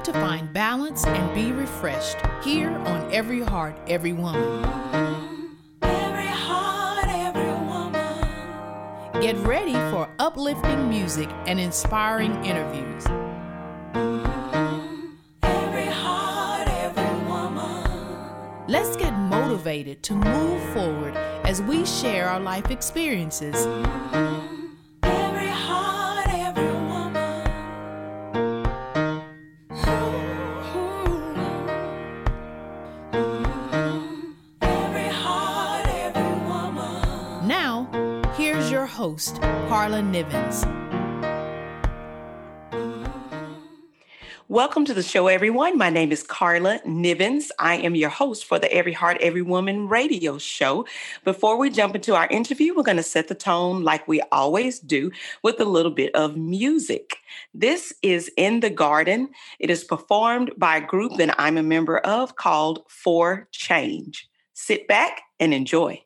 time to find balance and be refreshed here on Every Heart, Every Woman. Every heart, every woman. Get ready for uplifting music and inspiring interviews. Every heart, every woman. Let's get motivated to move forward as we share our life experiences. Welcome to the show, everyone. My name is Karla Nivens. I am your host for the Every Heart, Every Woman radio show. Before we jump into our interview, we're going to set the tone like we always do with a little bit of music. This is In the Garden. It is performed by a group that I'm a member of called For Change. Sit back and enjoy.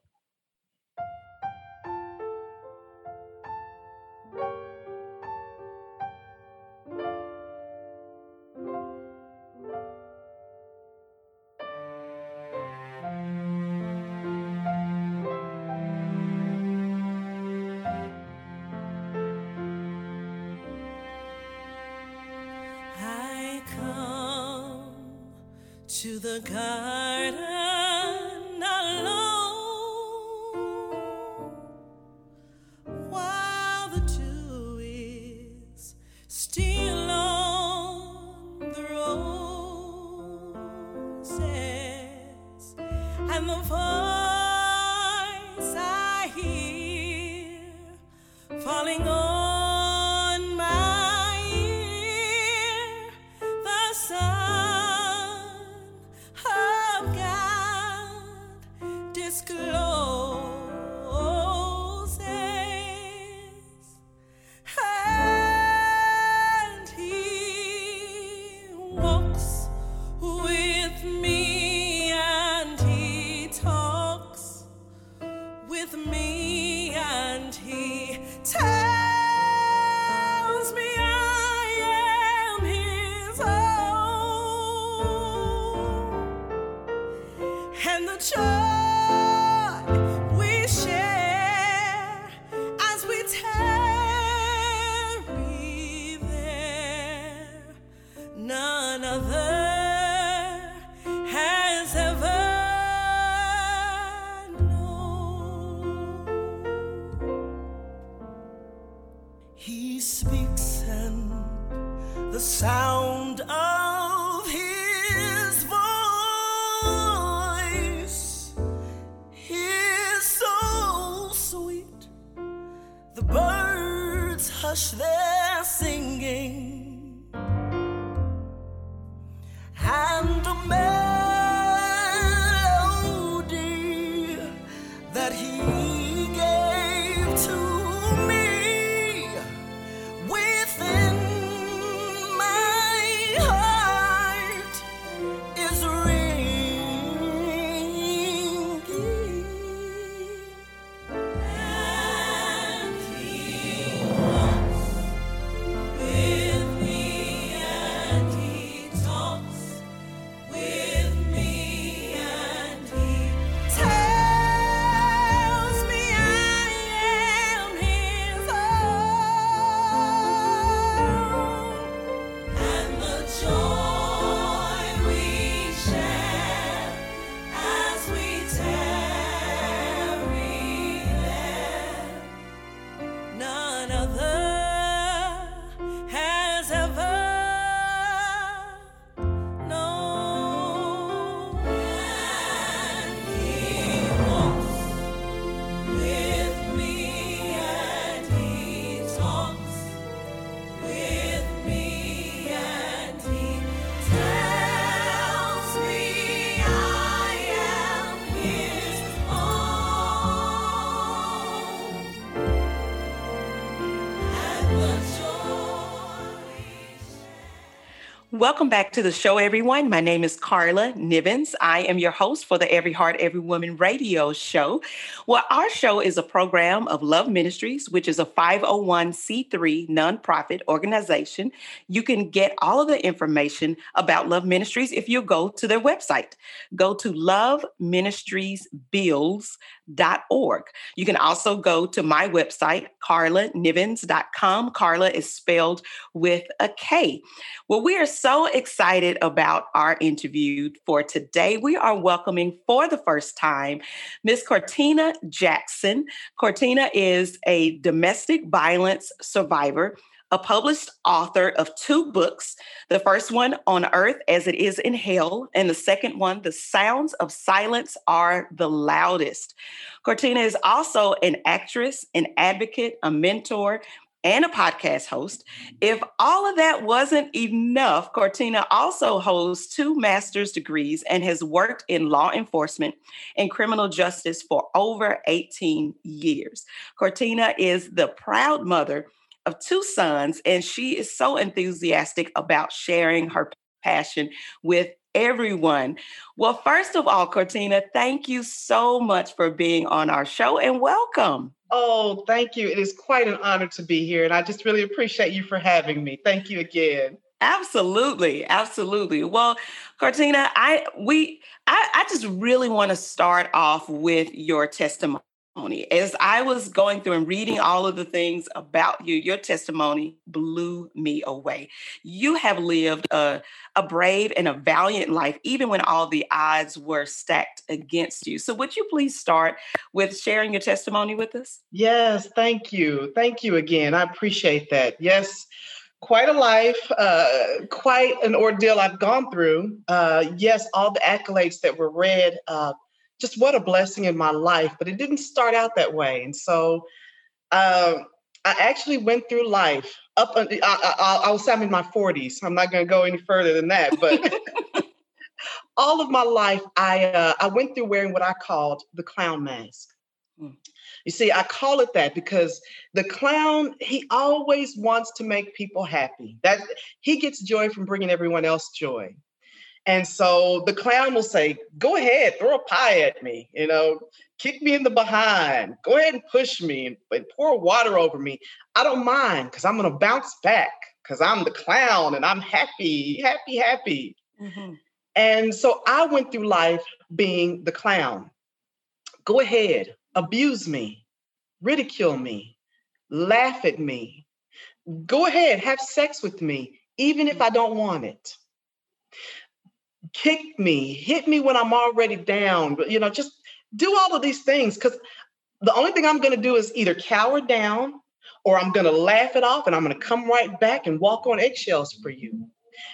To the garden speaks and the sound of his voice is so sweet. The birds hush their Welcome back to the show, everyone. My name is Karla Nivens. I am your host for the Every Heart, Every Woman radio show. Well, our show is a program of Love Ministries, which is a 501c3 nonprofit organization. You can get all of the information about Love Ministries if you go to their website. Go to loveministriesbills.org. You can also go to my website, karlanivens.com. Karla is spelled with a K. Well, we are so excited about our interview for today. We are welcoming for the first time Miss Cortina Jackson. Cortina is a domestic violence survivor a published author of two books. The first one, On Earth as It Is in Hell, and the second one, The Sounds of Silence Are the Loudest. Cortina is also an actress, an advocate, a mentor, and a podcast host. If all of that wasn't enough, Cortina also holds two master's degrees and has worked in law enforcement and criminal justice for over 18 years. Cortina is the proud mother of two sons, and she is so enthusiastic about sharing her passion with everyone. Well, first of all, Cortina, thank you so much for being on our show and welcome. Oh, thank you. It is quite an honor to be here. And I just really appreciate you for having me. Thank you again. Absolutely, absolutely. Well, Cortina, I we I, I just really want to start off with your testimony as I was going through and reading all of the things about you, your testimony blew me away. You have lived a, a brave and a valiant life, even when all the odds were stacked against you. So, would you please start with sharing your testimony with us? Yes, thank you. Thank you again. I appreciate that. Yes, quite a life, uh, quite an ordeal I've gone through. Uh, yes, all the accolades that were read. Uh, just what a blessing in my life. But it didn't start out that way. And so um, I actually went through life up, I, I, I was in my 40s. I'm not going to go any further than that. But all of my life, I, uh, I went through wearing what I called the clown mask. Hmm. You see, I call it that because the clown, he always wants to make people happy. That he gets joy from bringing everyone else joy. And so the clown will say, Go ahead, throw a pie at me, you know, kick me in the behind, go ahead and push me and, pour water over me. I don't mind because I'm going to bounce back because I'm the clown and I'm happy, happy, happy. Mm-hmm. And so I went through life being the clown. Go ahead, abuse me, ridicule me, laugh at me. Go ahead, have sex with me, even if I don't want it kick me, hit me when I'm already down, but you know, just do all of these things because the only thing I'm going to do is either cower down or I'm going to laugh it off and I'm going to come right back and walk on eggshells for you.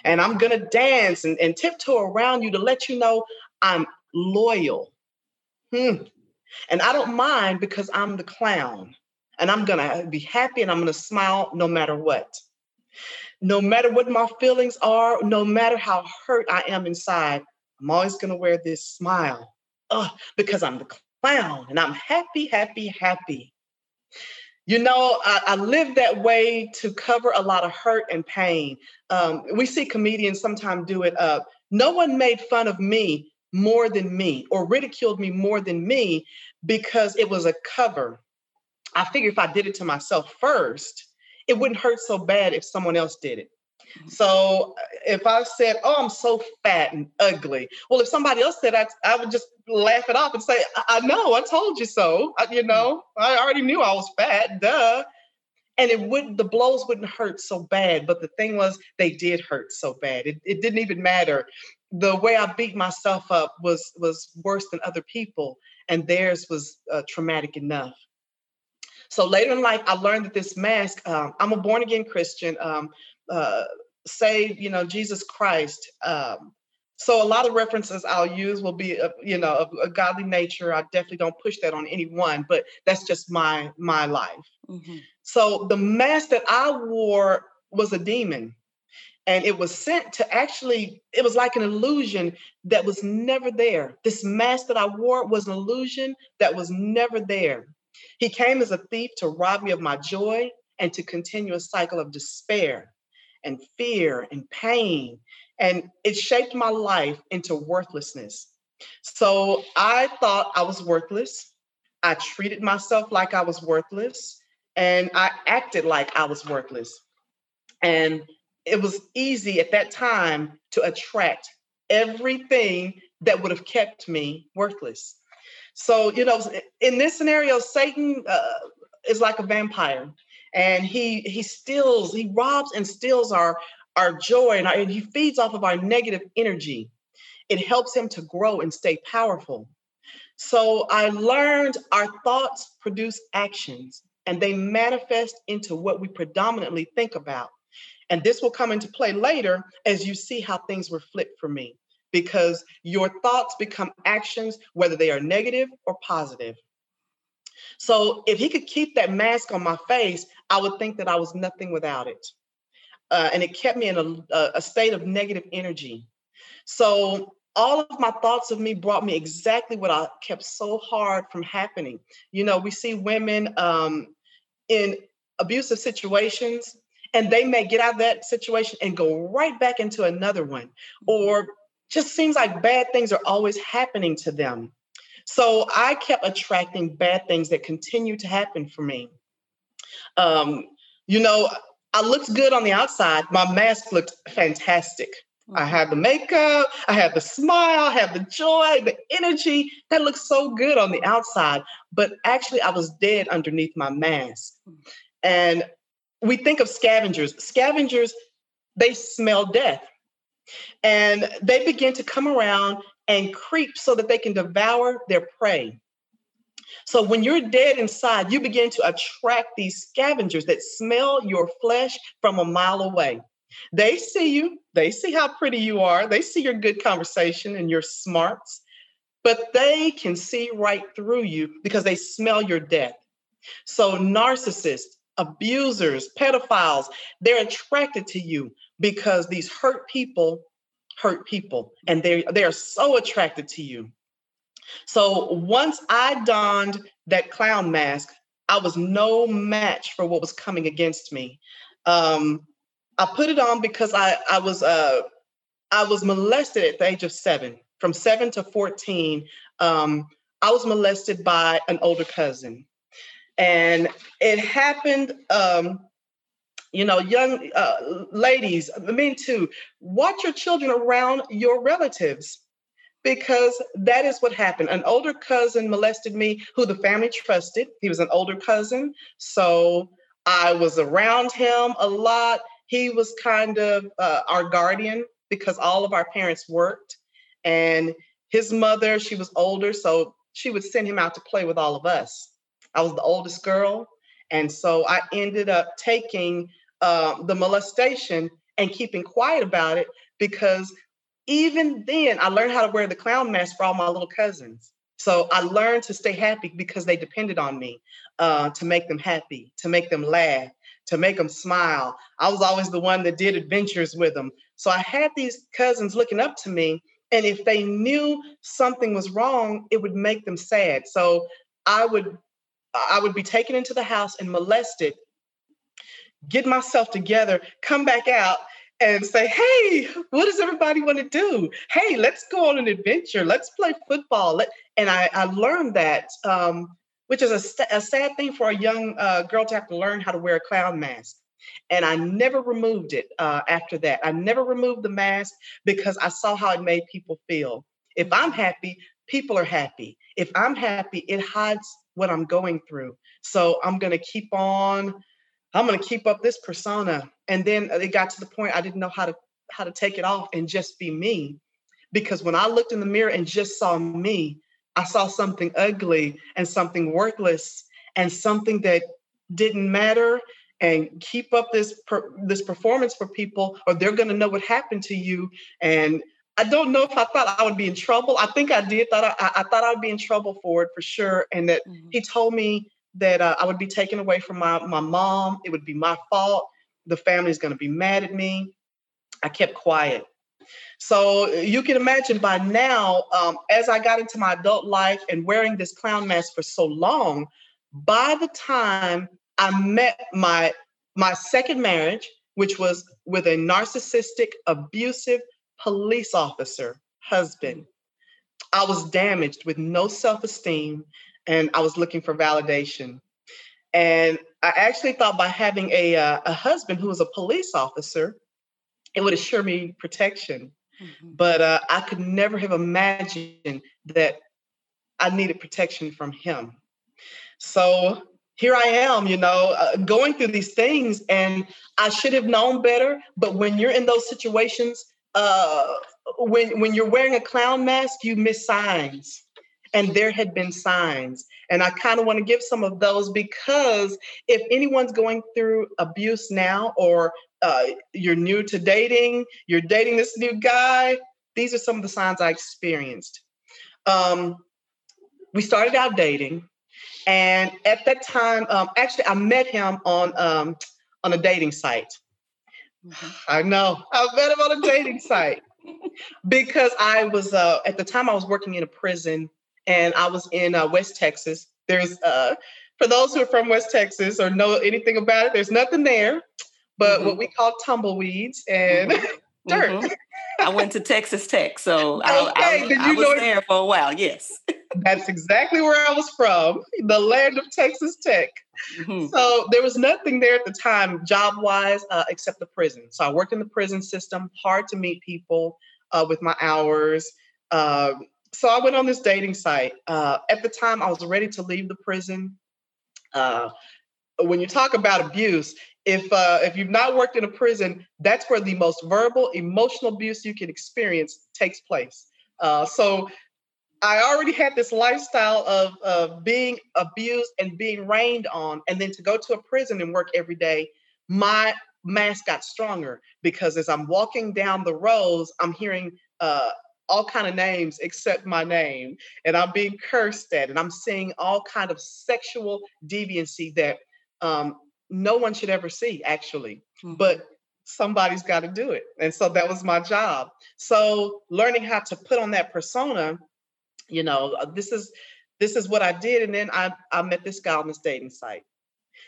And I'm going to dance and, and tiptoe around you to let you know I'm loyal. Hmm. And I don't mind because I'm the clown and I'm going to be happy and I'm going to smile no matter what no matter what my feelings are, no matter how hurt I am inside, I'm always going to wear this smile because I'm the clown and I'm happy, happy, happy. You know, I, I, live that way to cover a lot of hurt and pain. Um, we see comedians sometimes do it up. No one made fun of me more than me or ridiculed me more than me because it was a cover. I figure if I did it to myself first, it wouldn't hurt so bad if someone else did it. Mm-hmm. So uh, if I said, "Oh, I'm so fat and ugly," well, if somebody else said, I, I would just laugh it off and say, "I, I know, I told you so." I, you know, I already knew I was fat. Duh. And it wouldn't. The blows wouldn't hurt so bad. But the thing was, they did hurt so bad. It, it didn't even matter. The way I beat myself up was was worse than other people, and theirs was uh, traumatic enough. So later in life, I learned that this mask, um, I'm a born again Christian, um, uh, saved, you know, Jesus Christ. Um, so a lot of references I'll use will be, you know, of a godly nature. I definitely don't push that on anyone, but that's just my my life. Mm-hmm. So the mask that I wore was a demon and it was sent to actually it was like an illusion that was never there this mask that i wore was an illusion that was never there he came as a thief to rob me of my joy and to continue a cycle of despair. and fear and pain. And it shaped my life into worthlessness. So I thought I was worthless. I treated myself like I was worthless and I acted like I was worthless. And it was easy at that time to attract everything that would have kept me worthless. So, you know, in this scenario, Satan uh, is like a vampire and he he steals, he robs and steals our our joy and, our, and he feeds off of our negative energy. It helps him to grow and stay powerful. So I learned our thoughts produce actions and they manifest into what we predominantly think about. And this will come into play later as you see how things were flipped for me, because your thoughts become actions, whether they are negative or positive. So if he could keep that mask on my face, I would think that I was nothing without it. Uh, and it kept me in a, a state of negative energy. So all of my thoughts of me brought me exactly what I kept so hard from happening. You know, we see women um, in abusive situations and they may get out of that situation and go right back into another one or just seems like bad things are always happening to them so i kept attracting bad things that continue to happen for me um, you know i looked good on the outside my mask looked fantastic I had the makeup, I had the smile, I had the joy, the energy that looked so good on the outside, but actually I was dead underneath my mask. And we think of scavengers. Scavengers, they smell death. And they begin to come around and creep so that they can devour their prey. So when you're dead inside, you begin to attract these scavengers that smell your flesh from a mile away. They see you, they see how pretty you are, they see your good conversation and your smarts, but they can see right through you because they smell your death. So narcissists, abusers, pedophiles, they're attracted to you because these hurt people hurt people and they they are so attracted to you. So once I donned that clown mask, I was no match for what was coming against me. Um, I put it on because I I was uh I was molested at the age of seven. From seven to 14, um, I was molested by an older cousin. And it happened, um, you know, young uh, ladies, men too, watch your children around your relatives because that is what happened. An older cousin molested me who the family trusted. He was an older cousin. So I was around him a lot. He was kind of uh, our guardian because all of our parents worked. And his mother, she was older. So she would send him out to play with all of us. I was the oldest girl. And so I ended up taking uh, the molestation and keeping quiet about it because even then I learned how to wear the clown mask for all my little cousins. So I learned to stay happy because they depended on me uh, to make them happy, to make them laugh, to make them smile. I was always the one that did adventures with them. So I had these cousins looking up to me. And if they knew something was wrong, it would make them sad. So I would I would be taken into the house and molested, get myself together, come back out and say, hey, what does everybody want to do? Hey, let's go on an adventure. Let's play football. Let, and I, I learned that, um, which is a, a, sad thing for a young uh, girl to have to learn how to wear a clown mask. And I never removed it uh, after that. I never removed the mask because I saw how it made people feel. If I'm happy, people are happy. If I'm happy, it hides what I'm going through. So I'm going to keep on, I'm going to keep up this persona. And then it got to the point I didn't know how to how to take it off and just be me. Because when I looked in the mirror and just saw me, I saw something ugly and something worthless and something that didn't matter and keep up this per, this performance for people or they're going to know what happened to you and I don't know if I thought I would be in trouble. I think I did. Thought I, I thought I would be in trouble for it for sure. And that mm-hmm. he told me that uh, I would be taken away from my my mom. It would be my fault. The family's going to be mad at me. I kept quiet. So you can imagine by now, um, as I got into my adult life and wearing this clown mask for so long, by the time I met my my second marriage, which was with a narcissistic, abusive police officer husband. I was damaged with no self esteem and I was looking for validation. And I actually thought by having a, uh, a husband who was a police officer, it would assure me protection. Mm-hmm. But uh, I could never have imagined that I needed protection from him. So here I am, you know, uh, going through these things, and I should have known better. But when you're in those situations, uh, when when you're wearing a clown mask, you miss signs, and there had been signs. And I kind of want to give some of those because if anyone's going through abuse now, or uh, you're new to dating, you're dating this new guy, these are some of the signs I experienced. Um, we started out dating, and at that time, um, actually, I met him on um, on a dating site. Mm-hmm. I know I met him on a dating site because I was uh, at the time I was working in a prison, and I was in uh, West Texas. There's uh, for those who are from West Texas or know anything about it, there's nothing there but mm-hmm. what we call tumbleweeds and mm-hmm. dirt. Mm-hmm. I went to Texas Tech, so okay, I, I, I was there for a while. Yes, that's exactly where I was from, the land of Texas Tech. Mm-hmm. So there was nothing there at the time, job wise, uh, except the prison. So I worked in the prison system, hard to meet people uh, with my hours. Uh, so I went on this dating site. Uh, at the time, I was ready to leave the prison. Uh, when you talk about abuse, if uh, if you've not worked in a prison, that's where the most verbal, emotional abuse you can experience takes place. Uh, so I already had this lifestyle of of being abused and being rained on, and then to go to a prison and work every day, my mask got stronger because as I'm walking down the rows, I'm hearing uh, all kind of names except my name, and I'm being cursed at, and I'm seeing all kind of sexual deviancy that um, no one should ever see actually mm-hmm. but somebody's got to do it and so that was my job. So learning how to put on that persona you know uh, this is this is what i did and then i i met this guy on this dating site.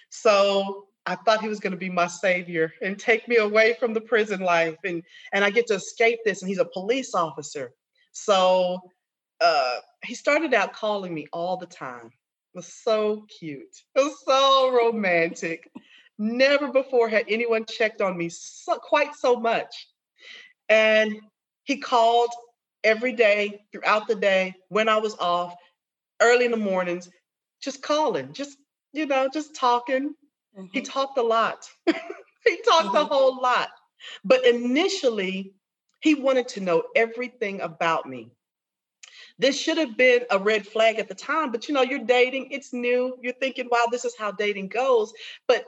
So i thought he was going to be my savior and take me away from the prison life and and i get to escape this and he's a police officer so uh he started out calling me all the time was so cute. It was so romantic. Never before had anyone checked on me so, quite so much. And he called every day throughout the day when I was off, early in the mornings, just calling, just, you know, just talking. Mm-hmm. He talked a lot. he talked mm-hmm. a whole lot. But initially, he wanted to know everything about me. This should have been a red flag at the time, but you know, you're dating, it's new. You're thinking, wow, this is how dating goes. But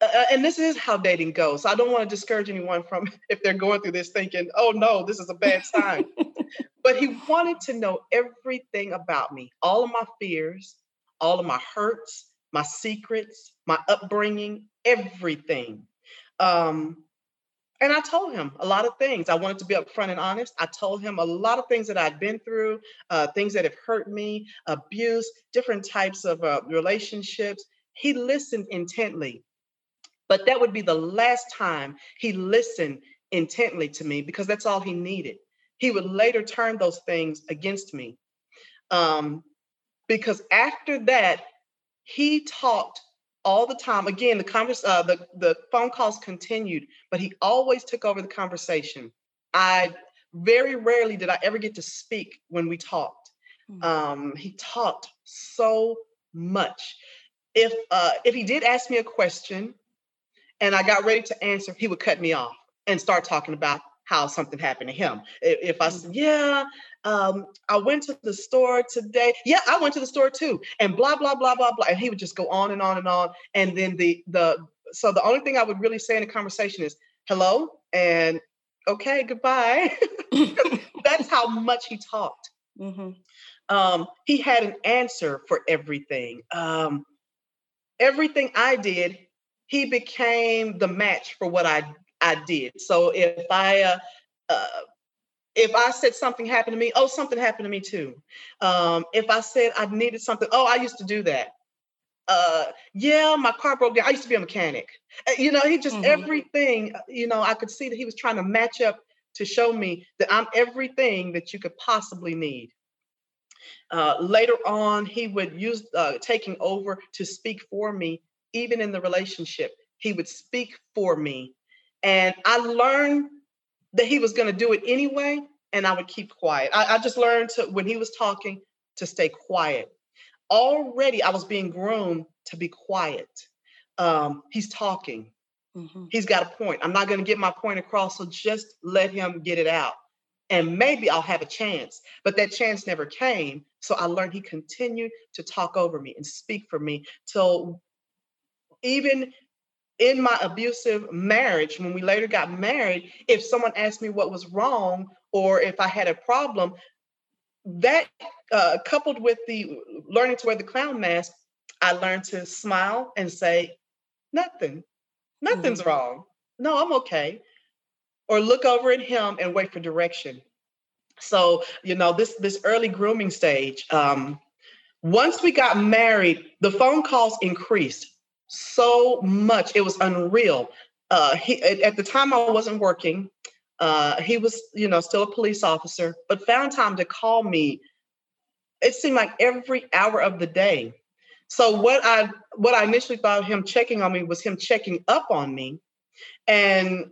uh, uh and this is how dating goes. So I don't want to discourage anyone from if they're going through this thinking, oh no, this is a bad sign. but he wanted to know everything about me, all of my fears, all of my hurts, my secrets, my upbringing, everything. Um, and I told him a lot of things. I wanted to be upfront and honest. I told him a lot of things that I'd been through, uh, things that have hurt me, abuse, different types of uh, relationships. He listened intently. But that would be the last time he listened intently to me because that's all he needed. He would later turn those things against me. Um, because after that, he talked all the time. Again, the converse, uh, the the phone calls continued, but he always took over the conversation. I very rarely did I ever get to speak when we talked. Mm-hmm. Um, he talked so much. If uh, if he did ask me a question, and I got ready to answer, he would cut me off and start talking about how something happened to him. If I said, mm-hmm. yeah, um, I went to the store today. Yeah, I went to the store too. And blah, blah, blah, blah, blah. And he would just go on and on and on. And then the the so the only thing I would really say in a conversation is hello and okay, goodbye. That's how much he talked. Mm-hmm. Um, he had an answer for everything. Um, everything I did, he became the match for what I I did. So if I uh, uh, if I said something happened to me, oh, something happened to me too. Um, if I said I needed something, oh, I used to do that. uh, yeah, my car broke down. I used to be a mechanic. Uh, you know, he just mm-hmm. everything, uh, you know, I could see that he was trying to match up to show me that I'm everything that you could possibly need. Uh, later on, he would use uh, taking over to speak for me, even in the relationship. He would speak for me. And I learned that he was going to do it anyway, and I would keep quiet. I, I just learned to, when he was talking, to stay quiet. Already, I was being groomed to be quiet. Um, he's talking. Mm-hmm. He's got a point. I'm not going to get my point across, so just let him get it out. And maybe I'll have a chance. But that chance never came. So I learned he continued to talk over me and speak for me till even in my abusive marriage, when we later got married, if someone asked me what was wrong or if I had a problem, that uh, coupled with the learning to wear the clown mask, I learned to smile and say, nothing, nothing's mm-hmm. wrong. No, I'm okay. Or look over at him and wait for direction. So, you know, this this early grooming stage, um, once we got married, the phone calls increased so much. It was unreal. Uh, he, at the time I wasn't working. Uh, he was, you know, still a police officer, but found time to call me. It seemed like every hour of the day. So what I what I initially thought him checking on me was him checking up on me, and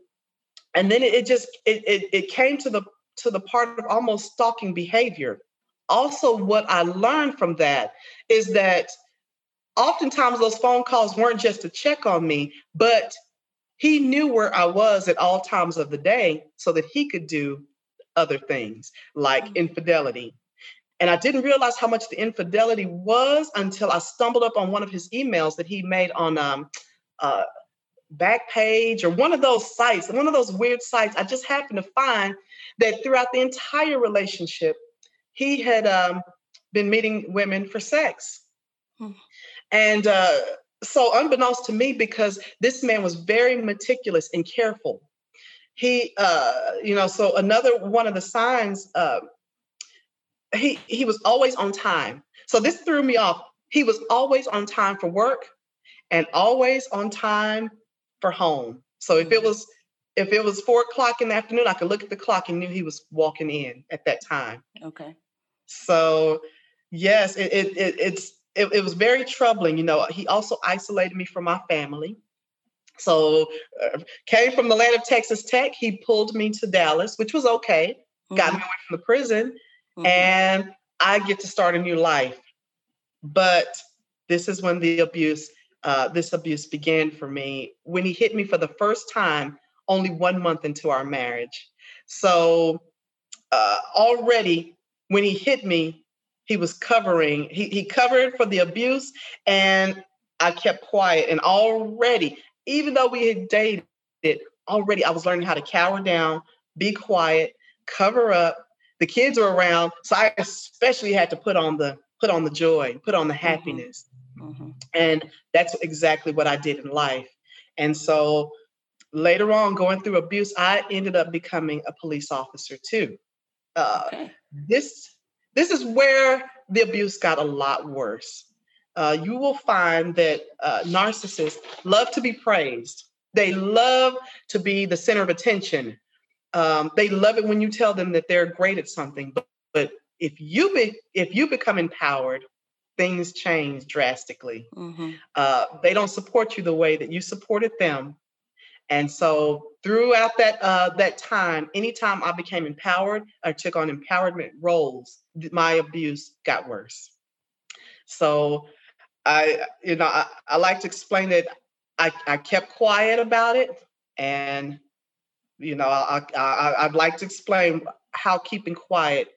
and then it, just it, it it came to the to the part of almost stalking behavior. Also, what I learned from that is that oftentimes those phone calls weren't just to check on me, but he knew where I was at all times of the day so that he could do other things like mm-hmm. infidelity. And I didn't realize how much the infidelity was until I stumbled up on one of his emails that he made on um, uh, Backpage or one of those sites, one of those weird sites. I just happened to find that throughout the entire relationship, he had um, been meeting women for sex. And uh, so, unbeknownst to me, because this man was very meticulous and careful, he, uh, you know, so another one of the signs, uh, he he was always on time. So this threw me off. He was always on time for work, and always on time for home. So if it was if it was four o'clock in the afternoon, I could look at the clock and knew he was walking in at that time. Okay. So yes, it, it, it it's it, it, was very troubling. You know, he also isolated me from my family. So, uh, came from the land of Texas Tech. He pulled me to Dallas, which was okay. Mm-hmm. Got me away from the prison, mm-hmm. and I get to start a new life. But this is when the abuse, uh, this abuse began for me. When he hit me for the first time, only one month into our marriage. So, uh, already when he hit me, he was covering, he, he covered for the abuse, and I kept quiet. And already, even though we had dated, already I was learning how to cower down, be quiet, cover up. The kids were around, so I especially had to put on the put on the joy, put on the mm-hmm. happiness. Mm-hmm. And that's exactly what I did in life. And so later on, going through abuse, I ended up becoming a police officer too. Uh, okay. This this is where the abuse got a lot worse. Uh, you will find that uh, narcissists love to be praised. They love to be the center of attention. Um, they love it when you tell them that they're great at something. But, but if you be, if you become empowered, things change drastically. Mm-hmm. Uh, they don't support you the way that you supported them. And so throughout that uh, that time, anytime I became empowered or took on empowerment roles, my abuse got worse. So I, you know, I, I like to explain that I, I kept quiet about it, and you know, I, I I'd like to explain how keeping quiet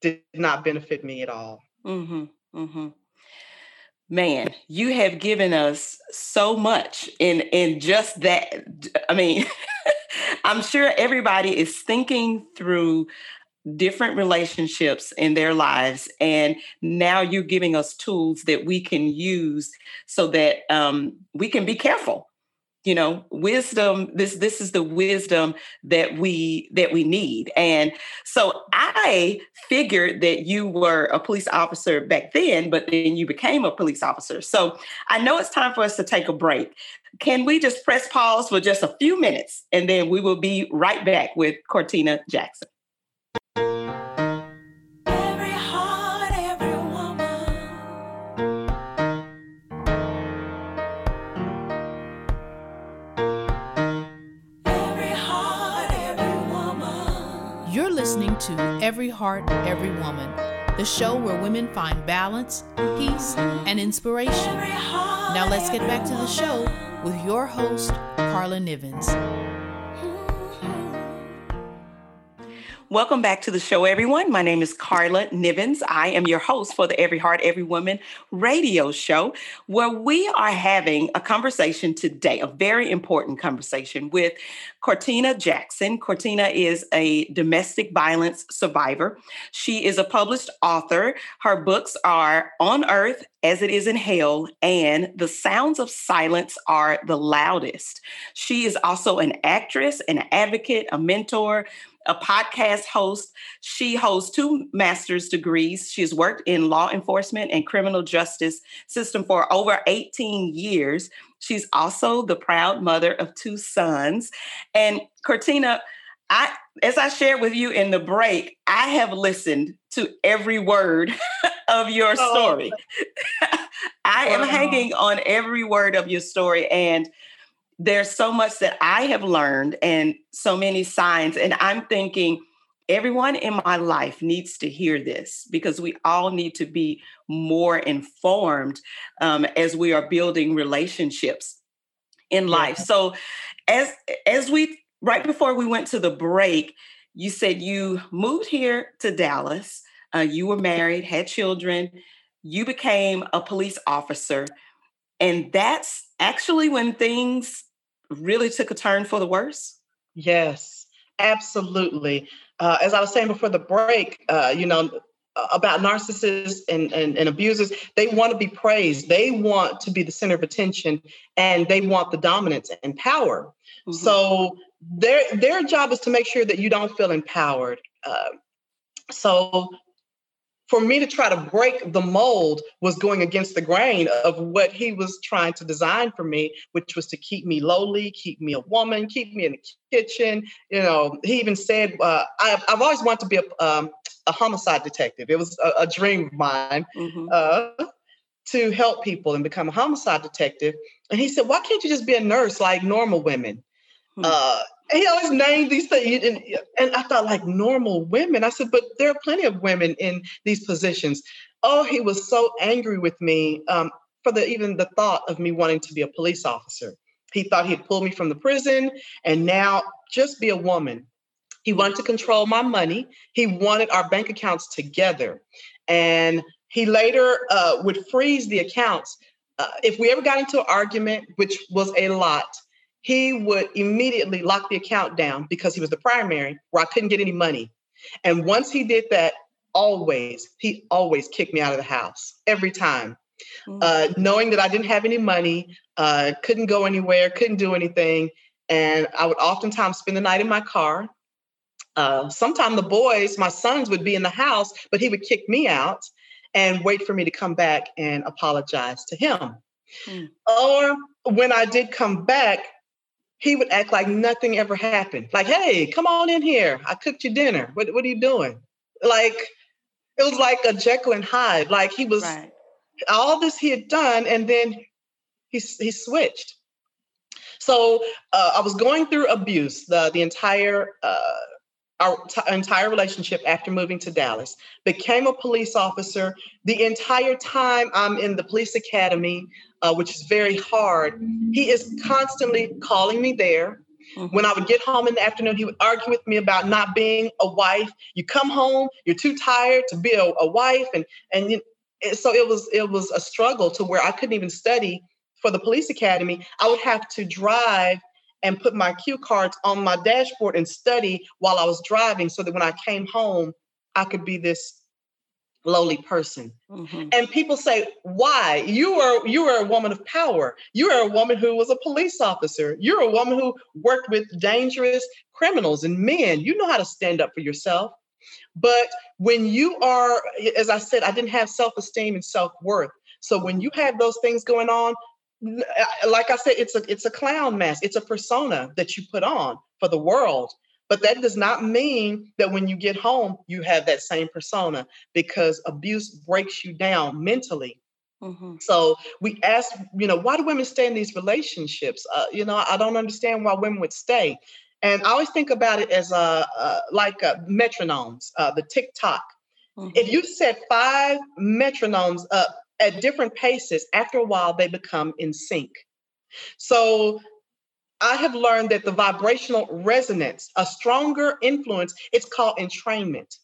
did not benefit me at all. Mm-hmm. Mm-hmm man you have given us so much in in just that i mean i'm sure everybody is thinking through different relationships in their lives and now you're giving us tools that we can use so that um, we can be careful. You know wisdom this this is the wisdom that we that we need. And so i figured that you were a police officer back then but then you became a police officer. So i know it's time for us to take a break. Can we just press pause for just a few minutes and then we will be right back with cortina jackson to Every Heart, Every Woman, the show where women find balance, peace, and inspiration. Now let's get back to the show with your host, Karla Nivens. Welcome back to the show, everyone. My name is Karla Nivens. I am your host for the Every Heart, Every Woman radio show, where we are having a conversation today, a very important conversation with Cortina Jackson. Cortina is a domestic violence survivor. She is a published author. Her books are On Earth as It Is in Hell and The Sounds of Silence Are the Loudest. She is also an actress, an advocate, a mentor, a podcast host. She holds two master's degrees. She has worked in law enforcement and criminal justice system for over 18 years. She's also the proud mother of two sons. And Cortina, I as I shared with you in the break, I have listened to every word of your oh. story. Oh. I am hanging on every word of your story and there's so much that I have learned and so many signs. And I'm thinking, everyone in my life needs to hear this because we all need to be more informed um, as we are building relationships in life. Yeah. So, as as we right before we went to the break, you said you moved here to Dallas. Uh, you were married, had children. You became a police officer, and that's actually when things really took a turn for the worse? Yes, absolutely. Uh, as I was saying before the break, uh, you know, about narcissists and, and, and abusers, they want to be praised. They want to be the center of attention and they want the dominance and power. Mm-hmm. So their their job is to make sure that you don't feel empowered. Uh, so for me to try to break the mold was going against the grain of what he was trying to design for me, which was to keep me lowly, keep me a woman, keep me in the kitchen. You know, he even said, uh, I've, I've, always wanted to be a, um, a homicide detective. It was a, a dream of mine. Mm-hmm. Uh, to help people and become a homicide detective. And he said, Why can't you just be a nurse like normal women? Hmm. Uh, he always named these things. And, and I thought, like normal women. I said, but there are plenty of women in these positions. Oh, he was so angry with me um, for the even the thought of me wanting to be a police officer. He thought he'd pull me from the prison and now just be a woman. He wanted to control my money. He wanted our bank accounts together. And he later uh, would freeze the accounts. Uh, if we ever got into an argument, which was a lot, he would immediately lock the account down because he was the primary where I couldn't get any money. And once he did that, always, he always kicked me out of the house every time. Mm-hmm. Uh, knowing that I didn't have any money, uh, couldn't go anywhere, couldn't do anything. And I would oftentimes spend the night in my car. Uh, sometimes the boys, my sons, would be in the house, but he would kick me out and wait for me to come back and apologize to him. Mm. Or when I did come back, he would act like nothing ever happened. Like, hey, come on in here. I cooked you dinner. What, what are you doing? Like, it was like a Jekyll and Hyde. Like he was right. all this he had done, and then he he switched. So uh, I was going through abuse the the entire uh, our t- entire relationship after moving to Dallas. Became a police officer. The entire time I'm in the police academy, uh, which is very hard. He is constantly calling me there. Mm-hmm. When I would get home in the afternoon, he would argue with me about not being a wife. You come home, you're too tired to be a, a wife, and and you, so it was it was a struggle to where I couldn't even study for the police academy. I would have to drive and put my cue cards on my dashboard and study while I was driving, so that when I came home, I could be this lowly person. Mm-hmm. And people say, why? You are you are a woman of power. You are a woman who was a police officer. You're a woman who worked with dangerous criminals and men. You know how to stand up for yourself. But when you are, as I said, I didn't have self-esteem and self-worth. So when you have those things going on, like I said, it's a it's a clown mask. It's a persona that you put on for the world. But that does not mean that when you get home, you have that same persona because abuse breaks you down mentally. Mm-hmm. So we ask, you know, why do women stay in these relationships? Uh, you know, I don't understand why women would stay. And I always think about it as a, uh, like uh, metronomes, uh, the tick tock. Mm-hmm. If you set five metronomes up at different paces, after a while they become in sync. So I have learned that the vibrational resonance, a stronger influence, it's called entrainment.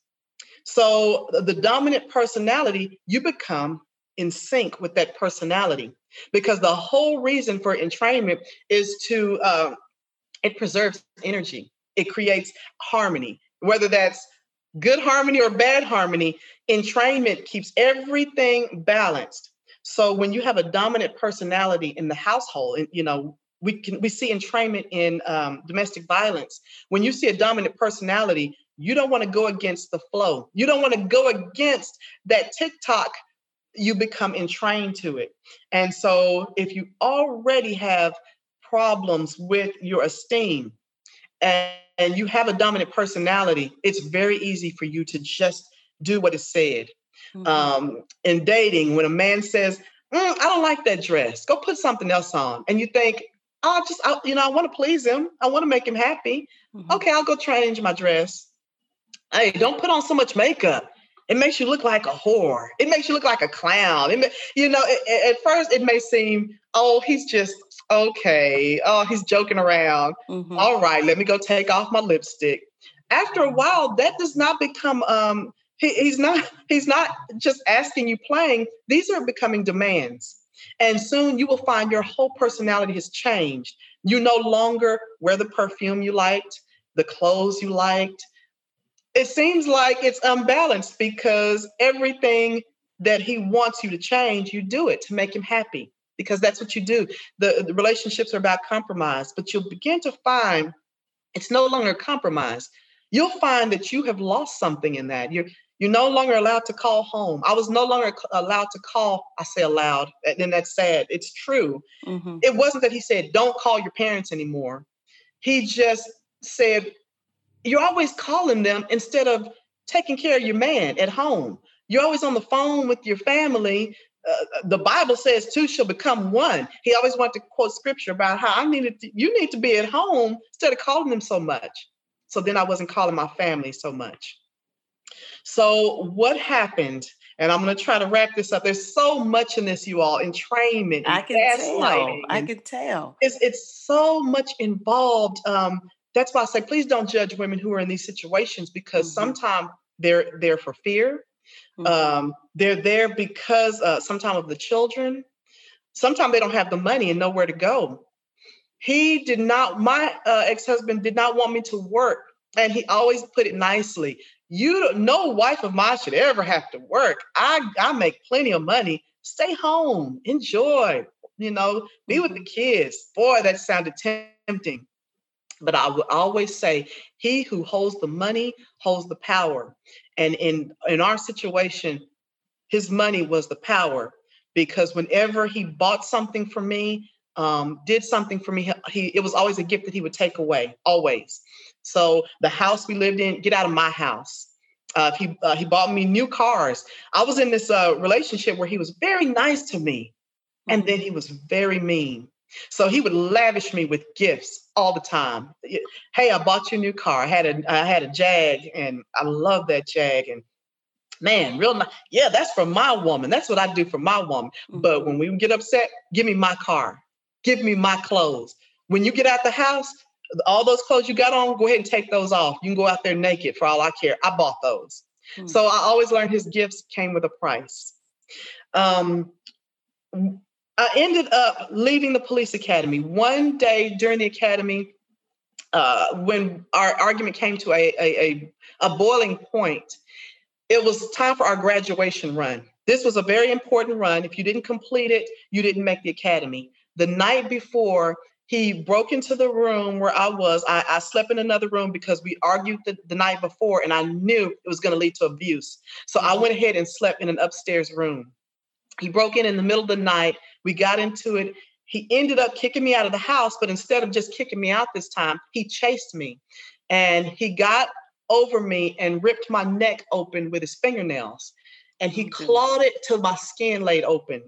So the dominant personality, you become in sync with that personality because the whole reason for entrainment is to uh, it preserves energy it creates harmony whether that's good harmony or bad harmony entrainment keeps everything balanced. So when you have a dominant personality in the household and you know we can we see entrainment in um, domestic violence. When you see a dominant personality you don't want to go against the flow. You don't want to go against that tiktok you become entrained to it. And so if you already have problems with your esteem and, and you have a dominant personality it's very easy for you to just do what is said mm-hmm. um, in dating when a man says mm, i don't like that dress go put something else on and you think I'll just, I, you know, I want to please him. I want to make him happy. Mm-hmm. Okay, I'll go change my dress. Hey, don't put on so much makeup. It makes you look like a whore. It makes you look like a clown. It may, you know, it, at first it may seem, oh, he's just okay. Oh, he's joking around. Mm-hmm. All right, let me go take off my lipstick. After a while, that does not become um he, he's not he's not just asking you playing. These are becoming demands. And soon you will find your whole personality has changed. You no longer wear the perfume you liked, the clothes you liked. It seems like it's unbalanced because everything that he wants you to change, you do it to make him happy because that's what you do. The, the relationships are about compromise, but you'll begin to find it's no longer compromise. You'll find that you have lost something in that. You're you're no longer allowed to call home. I was no longer allowed to call. I say aloud, and that's sad. It's true. Mm-hmm. It wasn't that he said, don't call your parents anymore. He just said, you're always calling them instead of taking care of your man at home. You're always on the phone with your family. Uh, the Bible says two shall become one. He always wanted to quote scripture about how I needed to, you need to be at home instead of calling them so much. So then I wasn't calling my family so much. So, what happened? And I'm going to try to wrap this up. There's so much in this, you all, entrainment. I can tell. I can tell. It's it's so much involved. Um, that's why I say, please don't judge women who are in these situations because mm-hmm. sometimes they're there for fear. Mm-hmm. Um, they're there because uh, sometimes of the children. Sometimes they don't have the money and nowhere to go. He did not. My uh, ex-husband did not want me to work, and he always put it nicely you no wife of mine should ever have to work. I I make plenty of money. Stay home, enjoy, you know, be with the mm-hmm. kids. Boy, that sounded tempting. But I would always say, he who holds the money holds the power. And in in our situation, his money was the power because whenever he bought something for me, um, did something for me, he it was always a gift that he would take away, always. So the house we lived in, get out of my house. Uh, he uh, he bought me new cars. I was in this uh, relationship where he was very nice to me, and then he was very mean. So he would lavish me with gifts all the time. Hey, I bought you a new car. I had a I had a Jag, and I love that Jag. And man, real nice. Yeah, that's for my woman. That's what I do for my woman. Mm-hmm. But when we get upset, give me my car. Give me my clothes. When you get out the house, all those clothes you got on, go ahead and take those off. You can go out there naked for all I care. I bought those. Mm-hmm. So I always learned his gifts came with a price. Um, I ended up leaving the police academy. One day during the academy, uh, when our argument came to a, a, a, a boiling point, it was time for our graduation run. This was a very important run. If you didn't complete it, you didn't make the academy. The night before, he broke into the room where I was. I, I slept in another room because we argued the, the night before and I knew it was going to lead to abuse. So I mm-hmm. went ahead and slept in an upstairs room. He broke in in the middle of the night. We got into it. He ended up kicking me out of the house, but instead of just kicking me out this time, he chased me and he got over me and ripped my neck open with his fingernails. And he oh, clawed it till my skin laid open.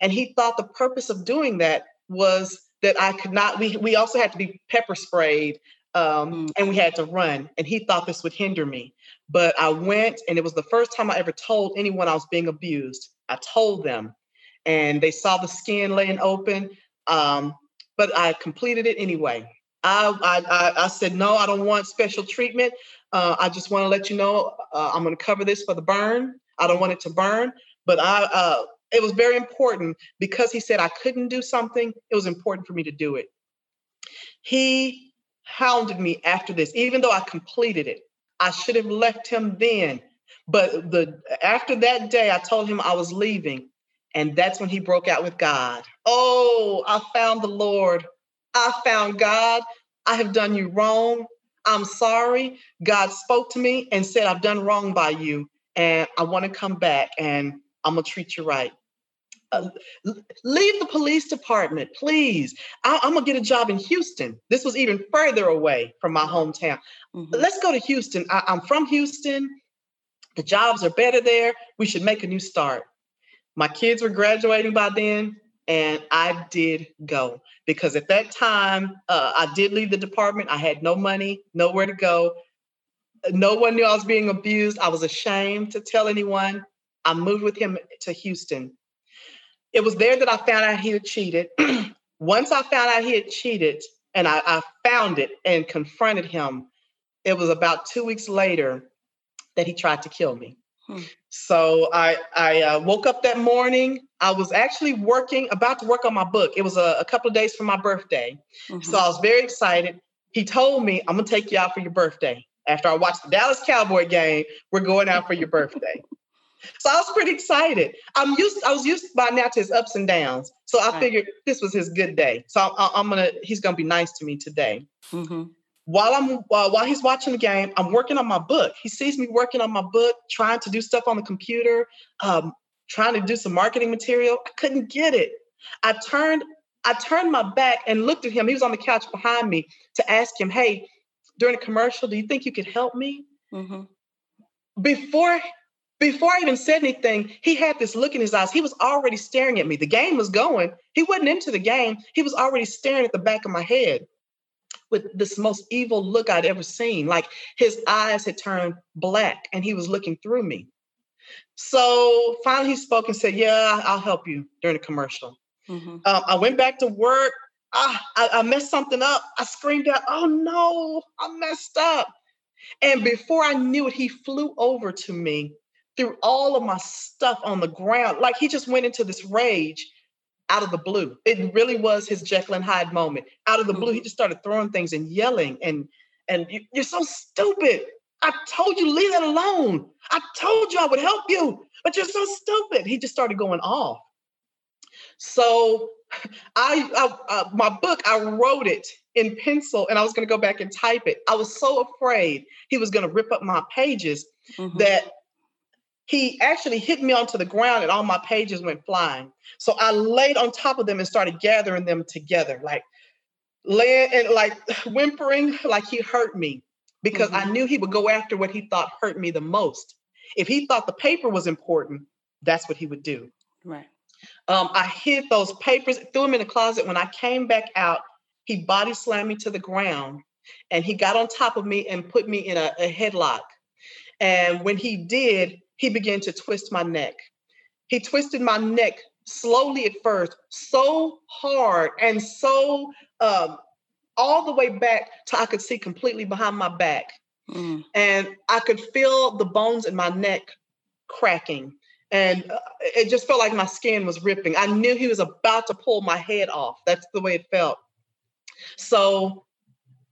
And he thought the purpose of doing that was that I could not. We we also had to be pepper sprayed, um, mm. and we had to run. And he thought this would hinder me, but I went, and it was the first time I ever told anyone I was being abused. I told them, and they saw the skin laying open. Um, but I completed it anyway. I, I I said no, I don't want special treatment. Uh, I just want to let you know uh, I'm going to cover this for the burn. I don't want it to burn, but I uh, it was very important because he said I couldn't do something. It was important for me to do it. He hounded me after this, even though I completed it. I should have left him then. But the after that day, I told him I was leaving. And that's when he broke out with God. Oh, I found the Lord. I found God. I have done you wrong. I'm sorry. God spoke to me and said, I've done wrong by you. And I want to come back and I'm going to treat you right. Uh, leave the police department, please. I, am gonna get a job in Houston. This was even further away from my hometown. Mm-hmm. Let's go to Houston. I, I'm from Houston. The jobs are better there. We should make a new start. My kids were graduating by then, and I did go because at that time uh, I did leave the department. I had no money, nowhere to go. No one knew I was being abused. I was ashamed to tell anyone. I moved with him to Houston it was there that I found out he had cheated. Once I found out he had cheated and I, I, found it and confronted him, it was about two weeks later that he tried to kill me. Hmm. So I, I uh, woke up that morning. I was actually working, about to work on my book. It was a, a couple of days from my birthday. Mm-hmm. So I was very excited. He told me, I'm going to take you out for your birthday. After I watched the Dallas Cowboy game, we're going out for your birthday. So I was pretty excited. I'm used. I was used by now to his ups and downs. So I right. figured this was his good day. So I, am gonna. He's gonna be nice to me today. Mm-hmm. While I'm uh, while he's watching the game, I'm working on my book. He sees me working on my book, trying to do stuff on the computer, um, trying to do some marketing material. I couldn't get it. I turned. I turned my back and looked at him. He was on the couch behind me to ask him, "Hey, during a commercial, do you think you could help me?" Mm-hmm. Before before I even said anything, he had this look in his eyes. He was already staring at me. The game was going. He wasn't into the game. He was already staring at the back of my head with this most evil look I'd ever seen. Like his eyes had turned black and he was looking through me. So finally he spoke and said, Yeah, I'll help you during the commercial. Mm-hmm. Um, I went back to work. Ah, I, I messed something up. I screamed out, Oh no, I messed up. And before I knew it, he flew over to me threw all of my stuff on the ground. Like he just went into this rage out of the blue. It really was his Jekyll and Hyde moment. Out of the blue, he mm-hmm. just started throwing things and yelling and and you're so stupid. I told you leave that alone. I told you I would help you, but you're so stupid. He just started going off. So I, I uh, my book I wrote it in pencil and I was going to go back and type it. I was so afraid he was going to rip up my pages mm-hmm. that he actually hit me onto the ground and all my pages went flying. So I laid on top of them and started gathering them together, like laying and like whimpering like he hurt me because mm-hmm. I knew he would go after what he thought hurt me the most. If he thought the paper was important, that's what he would do. Right. Um, I hid those papers, threw them in the closet. When I came back out, he body slammed me to the ground and he got on top of me and put me in a, a headlock. And when he did, he began to twist my neck. He twisted my neck slowly at first, so hard and so um, all the way back till I could see completely behind my back. Mm. And I could feel the bones in my neck cracking. And uh, it just felt like my skin was ripping. I knew he was about to pull my head off. That's the way it felt. So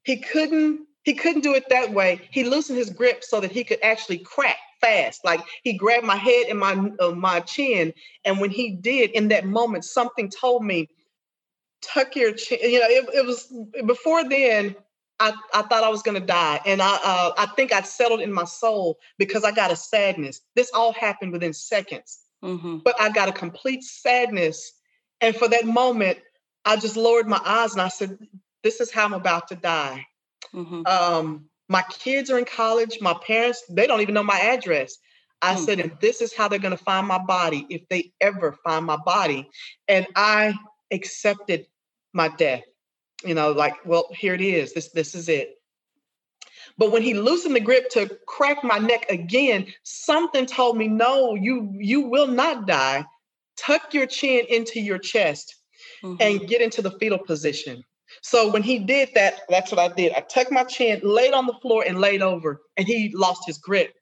he couldn't he couldn't do it that way. He loosened his grip so that he could actually crack fast. Like he grabbed my head and my uh, my chin, and when he did, in that moment, something told me, "Tuck your chin." You know, it, it was before then. I, I thought I was gonna die, and I uh, I think I settled in my soul because I got a sadness. This all happened within seconds, Mm-hmm. but I got a complete sadness, and for that moment, I just lowered my eyes and I said, "This is how I'm about to die." Mm-hmm. um, my kids are in college. My parents, they don't even know my address. I Hmm. said, and this is how they're going to find my body if they ever find my body. And I accepted my death. You know, like, well, here it is. This, this is it. But when he loosened the grip to crack my neck again, something told me, no, you you will not die. Tuck your chin into your chest Mm-hmm. and get into the fetal position. So when he did that, that's what I did. I tucked my chin, laid on the floor, and laid over, and he lost his grip.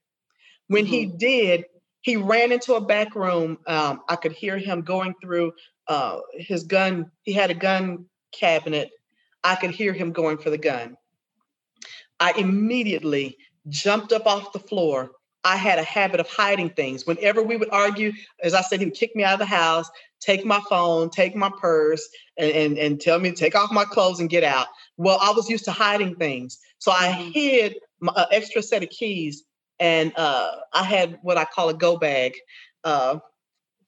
When he did, he ran into a back room. Um, I could hear him going through uh, his gun. He had a gun cabinet. I could hear him going for the gun. I immediately jumped up off the floor. I had a habit of hiding things. Whenever we would argue, as I said, he would kick me out of the house, take my phone, take my purse, and, and, and tell me to take off my clothes and get out. Well, I was used to hiding things. So I Mhm. hid my uh, extra set of keys and uh, I had what I call a go bag, uh,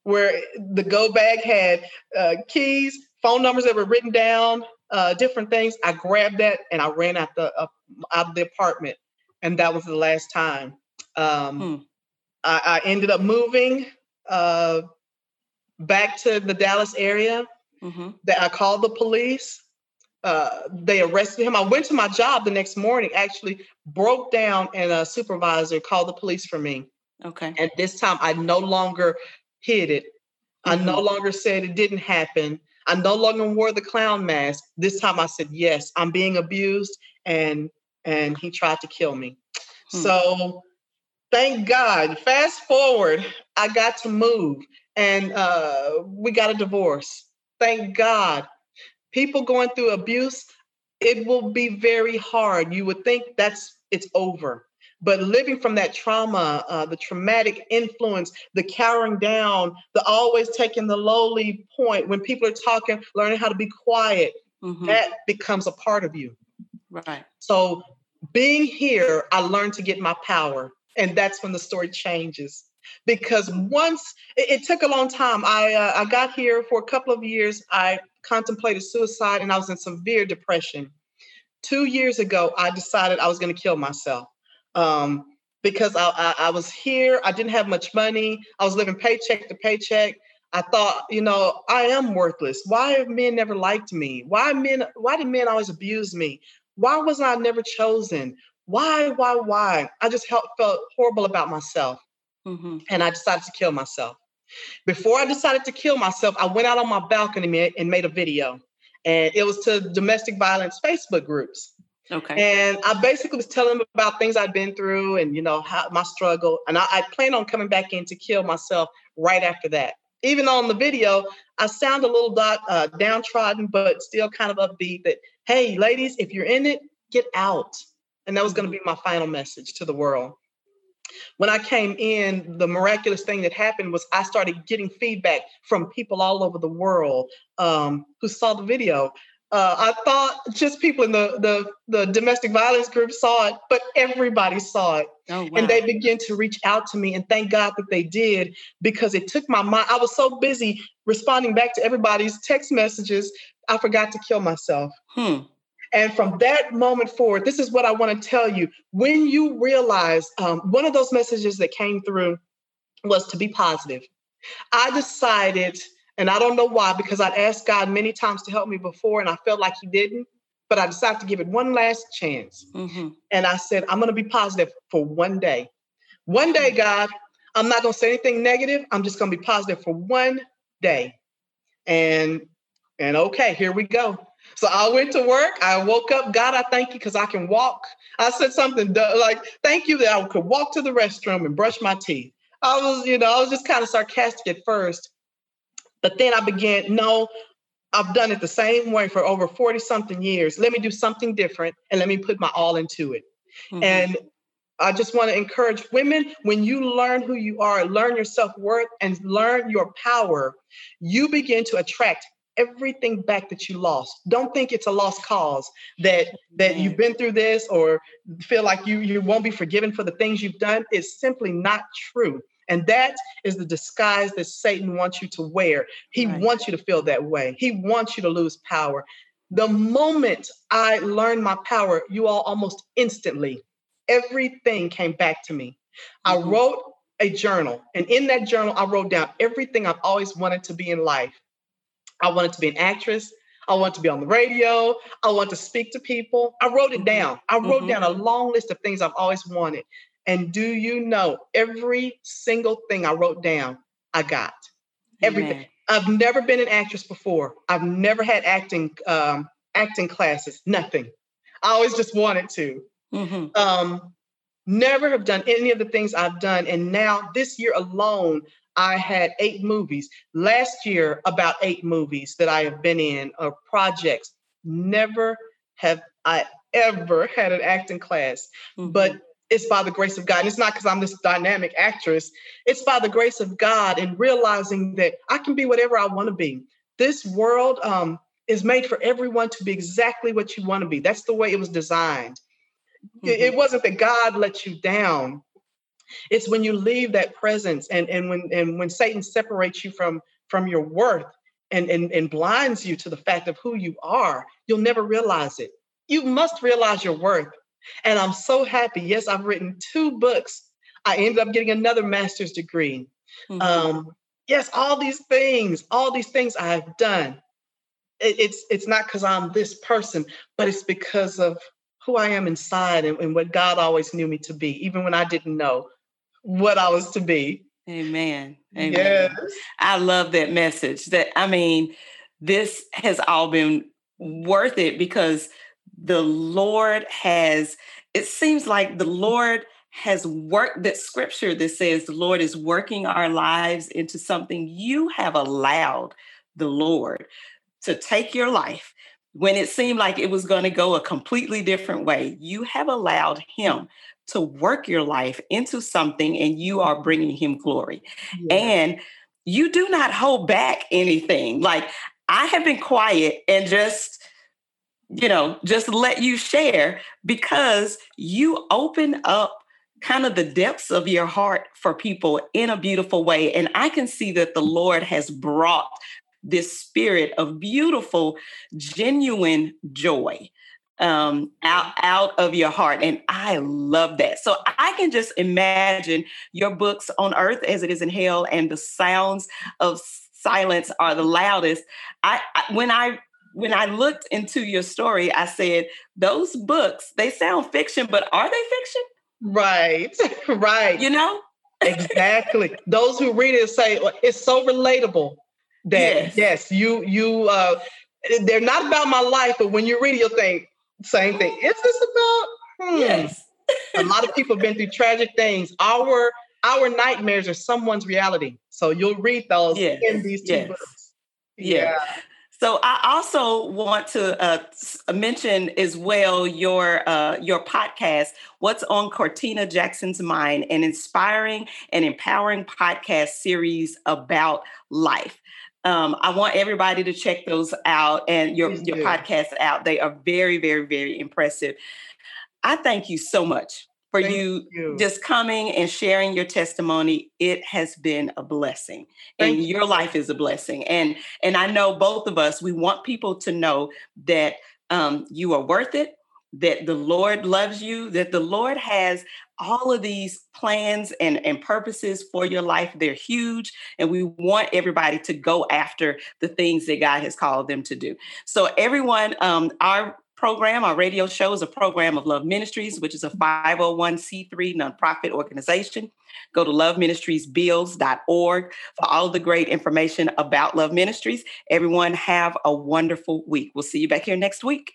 where the go bag had uh, keys, phone numbers that were written down, uh, different things. I grabbed that and I ran out the uh, out of the apartment, and that was the last time. Um, Hmm. I, I ended up moving uh, back to the Dallas area. Mm-hmm. That I called the police. Uh, they arrested him. I went to my job the next morning. Actually, broke down, and a supervisor called the police for me. Okay. And this time, I no longer hid it. I no longer said it didn't happen. I no longer wore the clown mask. This time, I said yes. I'm being abused, and and he tried to kill me. Hmm. So, thank God. Fast forward, I got to move, and uh, we got a divorce. Thank God. People going through abuse, it will be very hard. You would think that's it's over but living from that trauma, uh, the traumatic influence, the cowering down, the always taking the lowly point when people are talking, learning how to be quiet, Mhm. that becomes a part of you. Right. So being here, I learned to get my power. And that's when the story changes. Because once it, it took a long time, I uh, I got here for a couple of years. I contemplated suicide, and I was in severe depression. Two years ago, I decided I was going to kill myself um, because I, I, I was here. I didn't have much money. I was living paycheck to paycheck. I thought, you know, I am worthless. Why have men never liked me? Why men? Why did men always abuse me? Why was I never chosen? Why? Why? Why? I just felt, felt horrible about myself, Mm-hmm. and I decided to kill myself. Before I decided to kill myself, I went out on my balcony and made a video, and it was to domestic violence Facebook groups. Okay. And I basically was telling them about things I'd been through and, you know, how my struggle. And I, I plan on coming back in to kill myself right after that. Even on the video, I sound a little dot, uh, downtrodden, but still kind of upbeat that, hey, ladies, if you're in it, get out. And that was going to be my final message to the world. When I came in, the miraculous thing that happened was I started getting feedback from people all over the world um, who saw the video. Uh, I thought just people in the, the the domestic violence group saw it, but everybody saw it, oh, wow. and they began to reach out to me. And thank God that they did because it took my mind. I was so busy responding back to everybody's text messages, I forgot to kill myself. hmm. And from that moment forward, this is what I want to tell you. When you realize um, one of those messages that came through was to be positive, I decided, and I don't know why, because I'd asked God many times to help me before, and I felt like He didn't, but I decided to give it one last chance. Mm-hmm. And I said, I'm going to be positive for one day. One day, God, I'm not going to say anything negative. I'm just going to be positive for one day. And and okay, here we go. So I went to work. I woke up. God, I thank you because I can walk. I said something like, thank you that I could walk to the restroom and brush my teeth. I was, you know, I was just kind of sarcastic at first. But then I began, no, I've done it the same way for over 40 something years. Let me do something different and let me put my all into it. Mm-hmm. And I just want to encourage women when you learn who you are, learn your self worth, and learn your power, you begin to attract everything back that you lost. Don't think it's a lost cause that that you've been through this or feel like you you won't be forgiven for the things you've done. It's simply not true. And that is the disguise that Satan wants you to wear. He right. wants you to feel that way. He wants you to lose power. The moment I learned my power, you all almost instantly, everything came back to me. Mm-hmm. I wrote a journal, and in that journal, I wrote down everything I've always wanted to be in life. I wanted to be an actress. I wanted to be on the radio. I wanted to speak to people. I wrote it mm-hmm. down. I wrote mm-hmm. down a long list of things I've always wanted. And do you know every single thing I wrote down, I got everything. I've never been an actress before. I've never had acting um, acting classes. Nothing. I always just wanted to. Mm-hmm. Um, never have done any of the things I've done, and now this year alone, I had eight movies. Last year, about eight movies that I have been in or projects. Never have I ever had an acting class, mm-hmm. but it's by the grace of God. And it's not because I'm this dynamic actress. It's by the grace of God and realizing that I can be whatever I want to be. This world um, is made for everyone to be exactly what you want to be. That's the way it was designed. Mm-hmm. It, it wasn't that God let you down. It's when you leave that presence and, and when and when Satan separates you from from your worth and, and, and blinds you to the fact of who you are, you'll never realize it. You must realize your worth and I'm so happy. Yes, I've written two books. I ended up getting another master's degree. Mm-hmm. Um, yes, all these things, all these things I've done. It, it's it's not because I'm this person, but it's because of who I am inside and, and what God always knew me to be, even when I didn't know what I was to be. Amen. Amen. Yes. I love that message. That I mean, this has all been worth it because the Lord has, it seems like the Lord has worked that scripture that says the Lord is working our lives into something you have allowed the Lord to take your life when it seemed like it was going to go a completely different way. You have allowed Him to work your life into something and you are bringing Him glory. Yeah. And you do not hold back anything. Like I have been quiet and just you know, just let you share because you open up kind of the depths of your heart for people in a beautiful way. And I can see that the Lord has brought this spirit of beautiful, genuine joy um, out, out of your heart. And I love that. So I can just imagine your books on earth as it is in hell, and the sounds of silence are the loudest. I, I when I when I looked into your story, I said, those books, they sound fiction, but are they fiction? Right, right. You know? exactly. Those who read it say it's so relatable that yes, yes you you uh they're not about my life, but when you read it, you'll think same thing. Is this about hmm. yes. a lot of people have been through tragic things. Our our nightmares are someone's reality. So you'll read those yes. in these two yes. books. Yeah. yeah. So I also want to uh, mention as well your uh, your podcast, "What's on Cortina Jackson's Mind," an inspiring and empowering podcast series about life. Um, I want everybody to check those out and your your podcasts out. They are very, very, very impressive. I thank you so much for you, you, just coming and sharing your testimony it has been a blessing Thank and you. your life is a blessing and and i know both of us we want people to know that um, you are worth it that the lord loves you that the lord has all of these plans and, and purposes for your life they're huge and we want everybody to go after the things that god has called them to do so everyone um, our program, our radio show is a program of Love Ministries, which is a 501c3 nonprofit organization. Go to loveministriesbills.org for all the great information about Love Ministries. Everyone have a wonderful week. We'll see you back here next week.